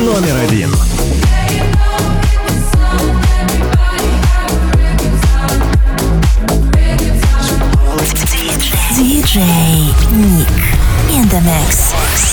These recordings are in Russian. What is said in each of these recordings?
Номер один. DJ Nick in the mix.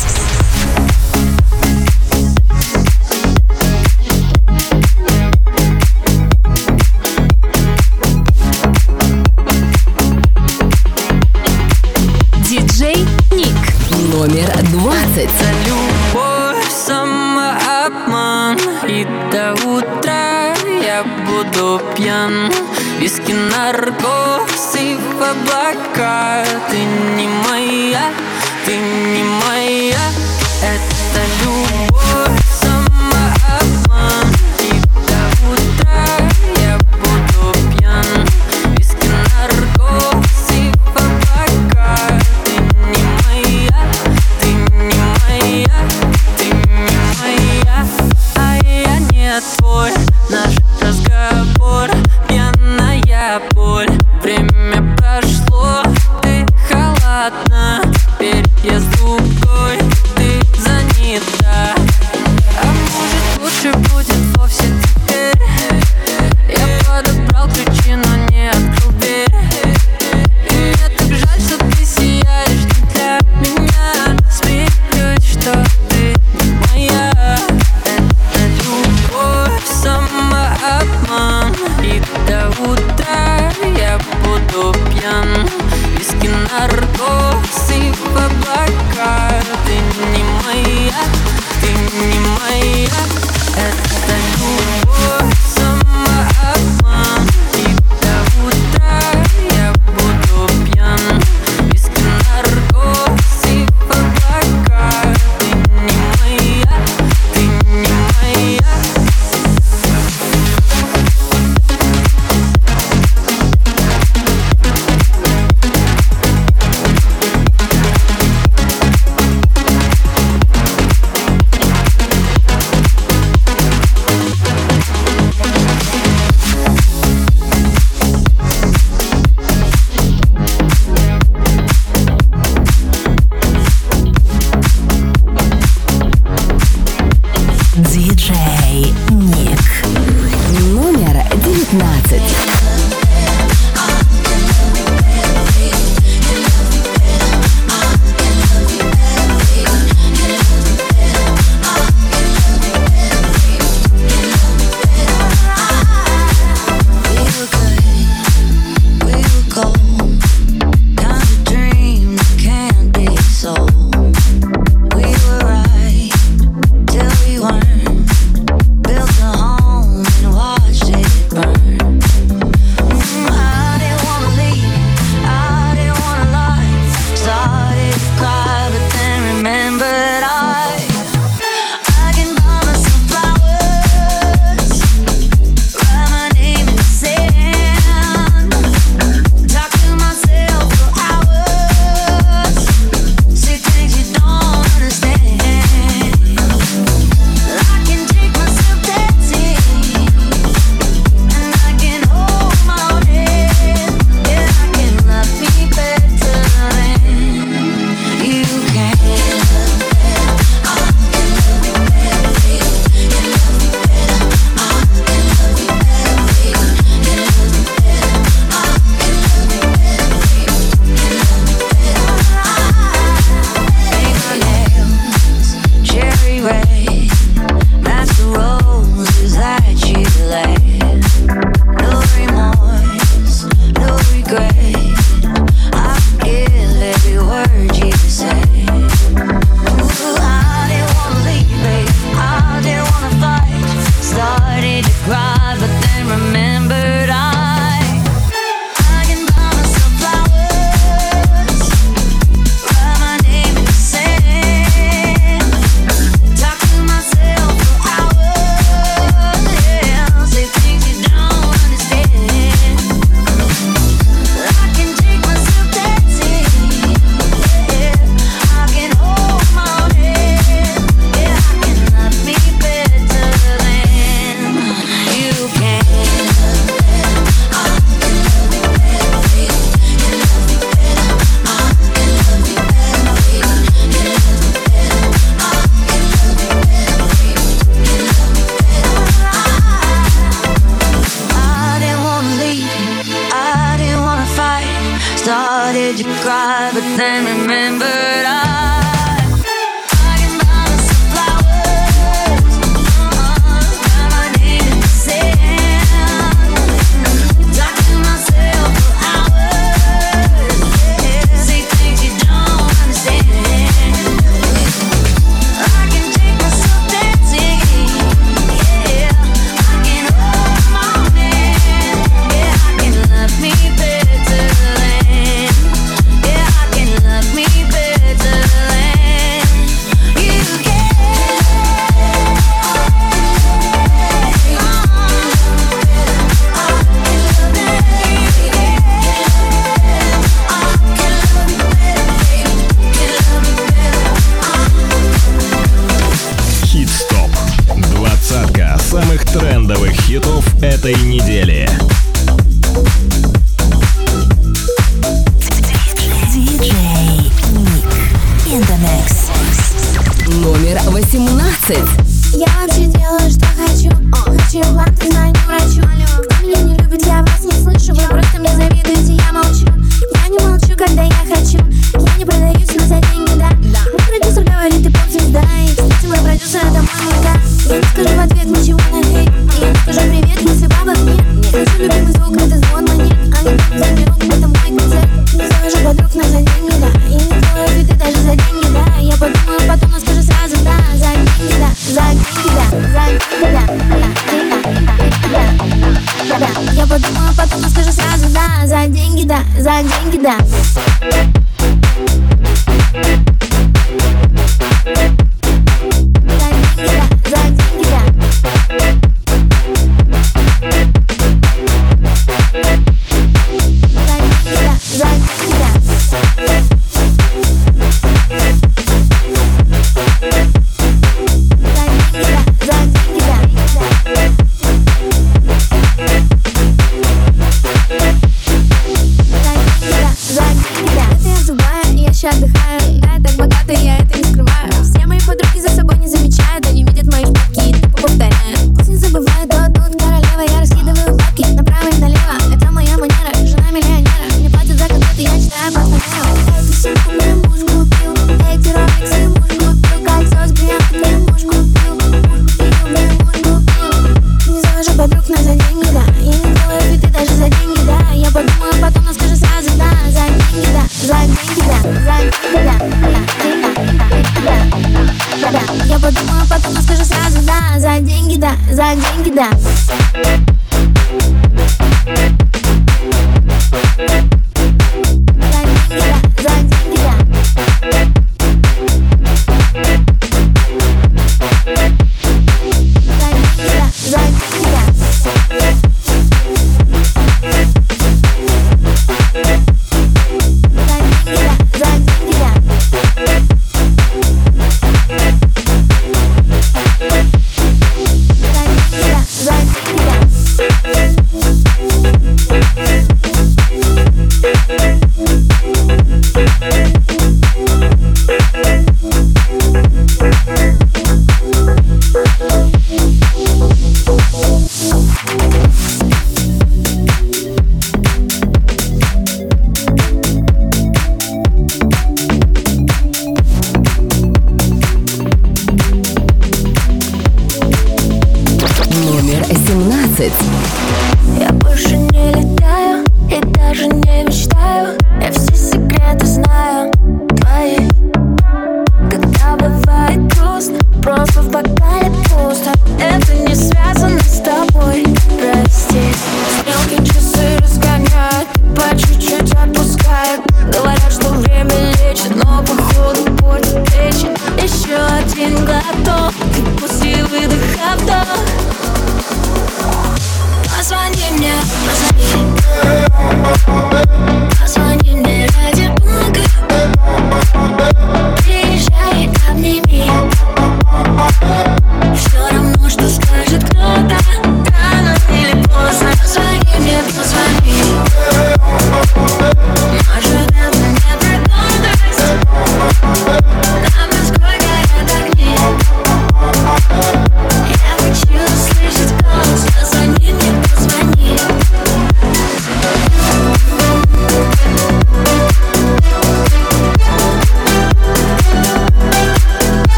Прошло, ты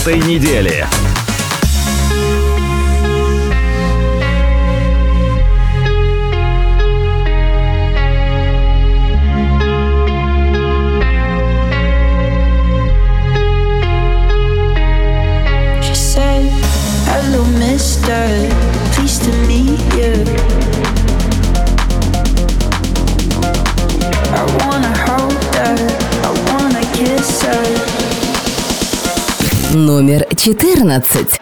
этой недели. 14.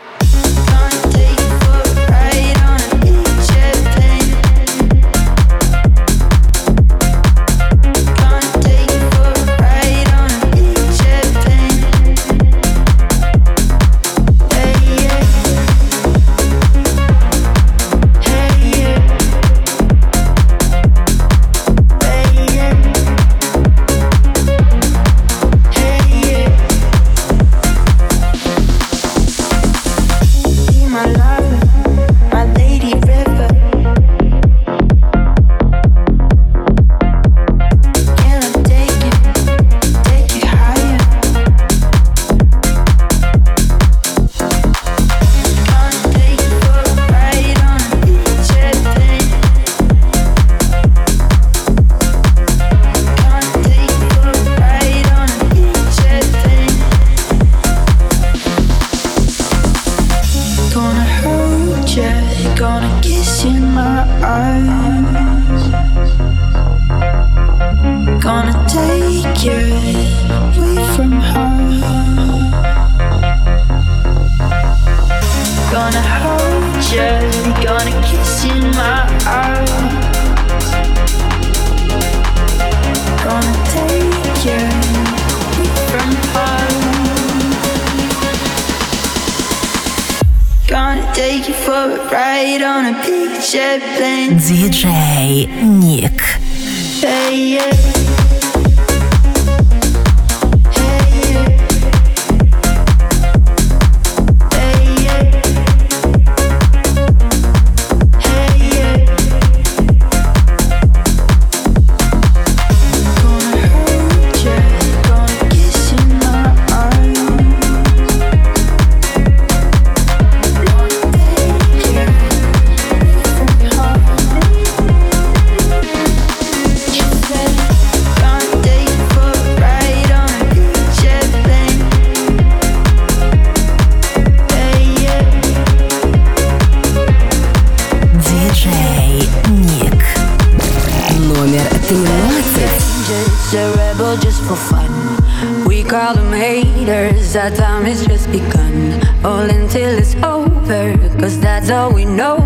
all until it's over. Cause that's all we know.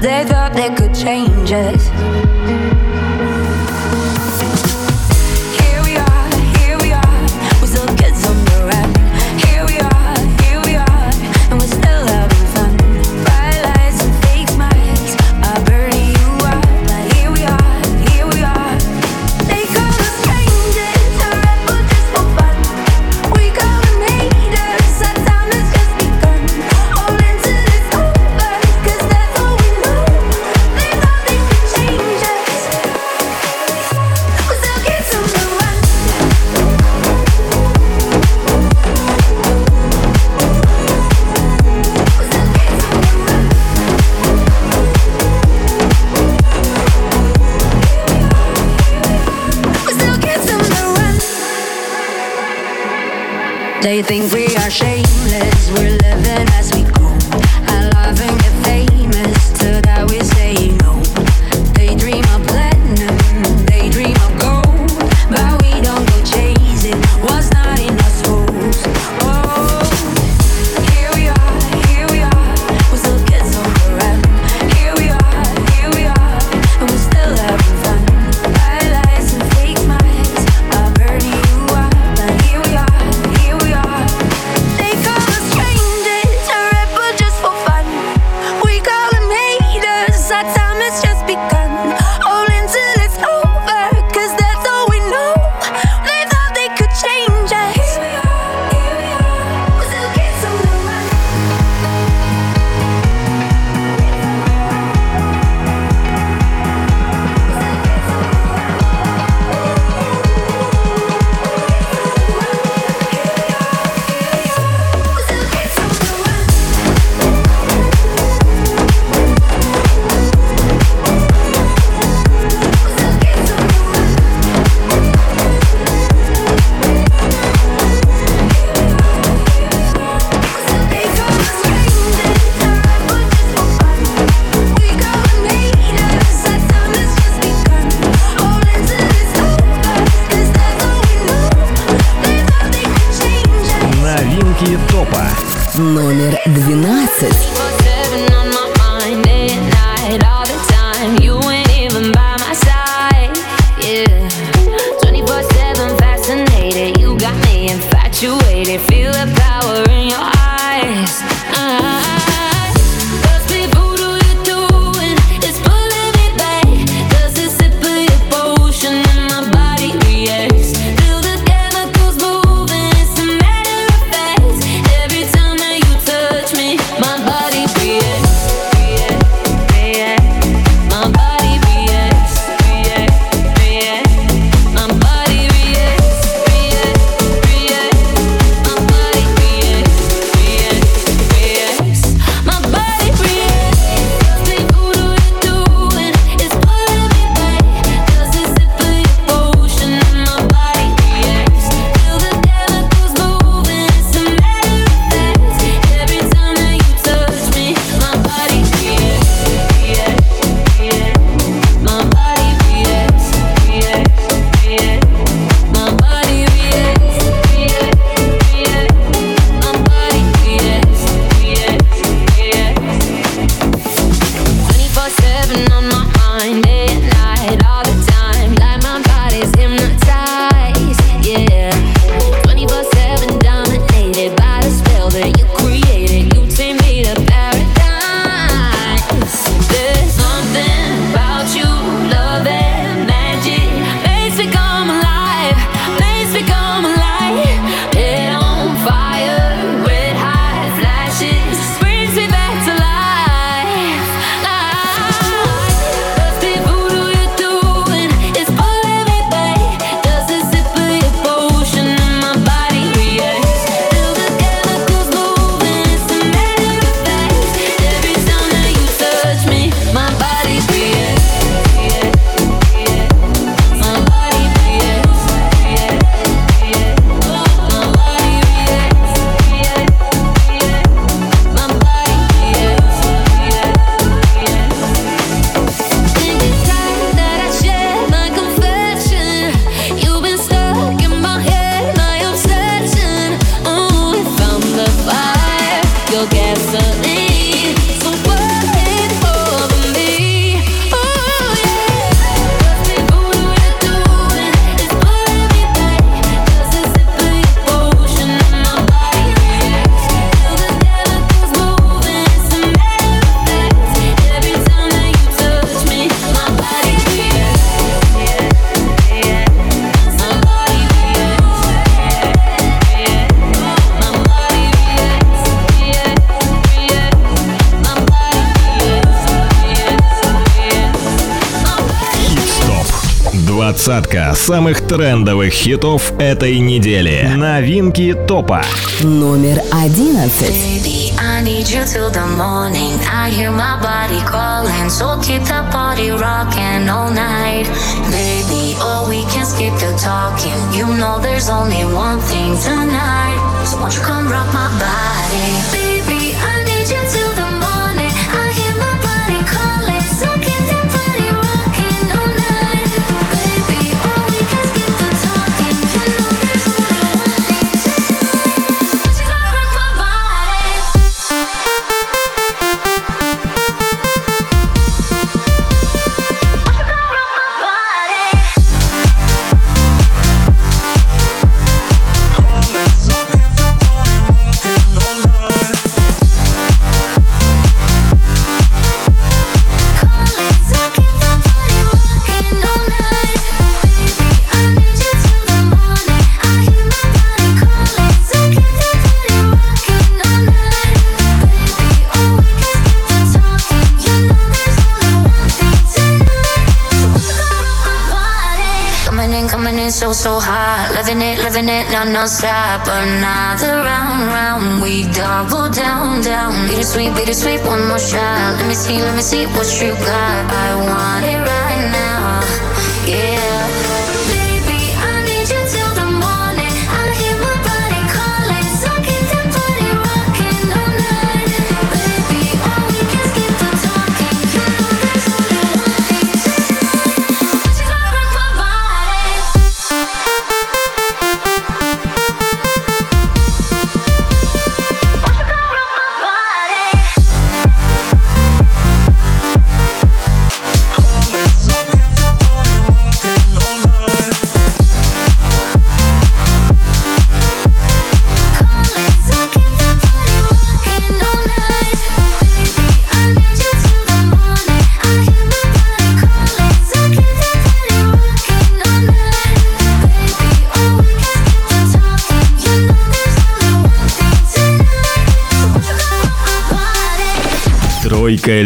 They thought they could change us. they think we Двадцатка самых трендовых хитов этой недели. Новинки топа. Номер одиннадцать. I need you till the morning. I hear my body calling, so keep the body rocking all night, baby. Oh, we can skip the talking. You know there's only one thing tonight, so won't you come rock my body, baby? turn no stop. Another round, round. We double down, down. Bittersweet, bittersweet, one more shot. Let me see, let me see what you got. I want it right.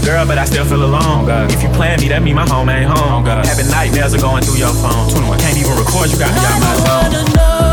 girl, but I still feel alone. God. If you plan me, that mean my home ain't home. Happy Having nightmares are going through your phone. 21. Can't even record, you got me on my zone.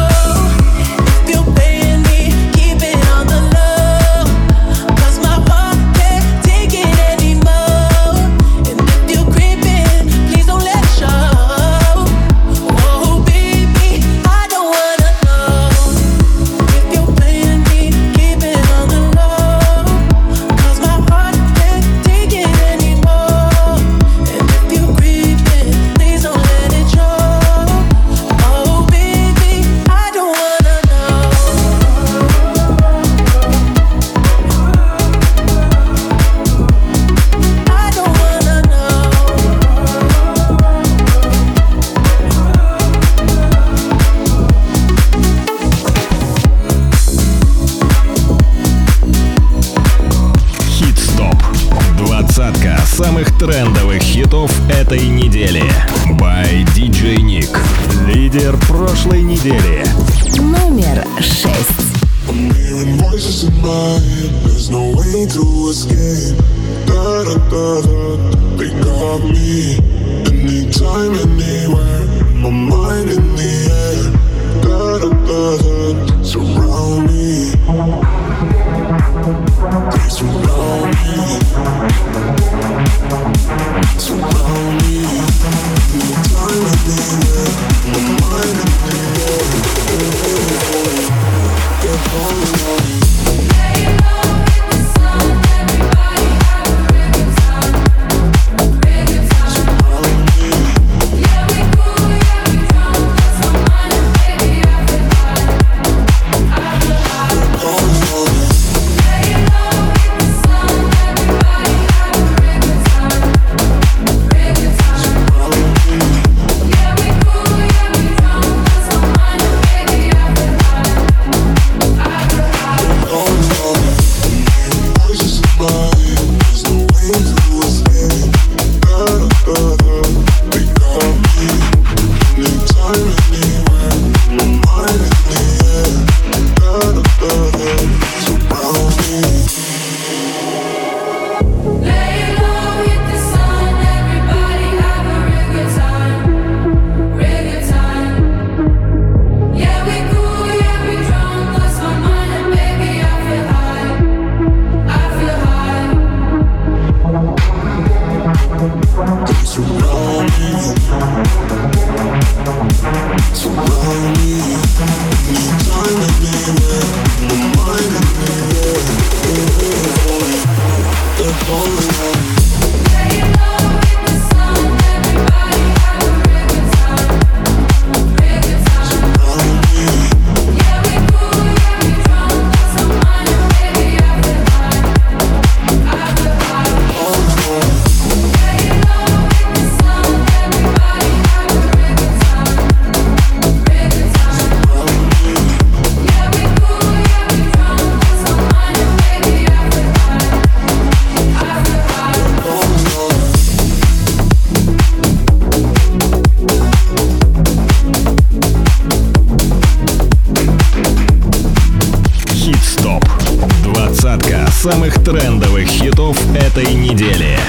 Самых трендовых хитов этой недели.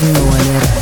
Номер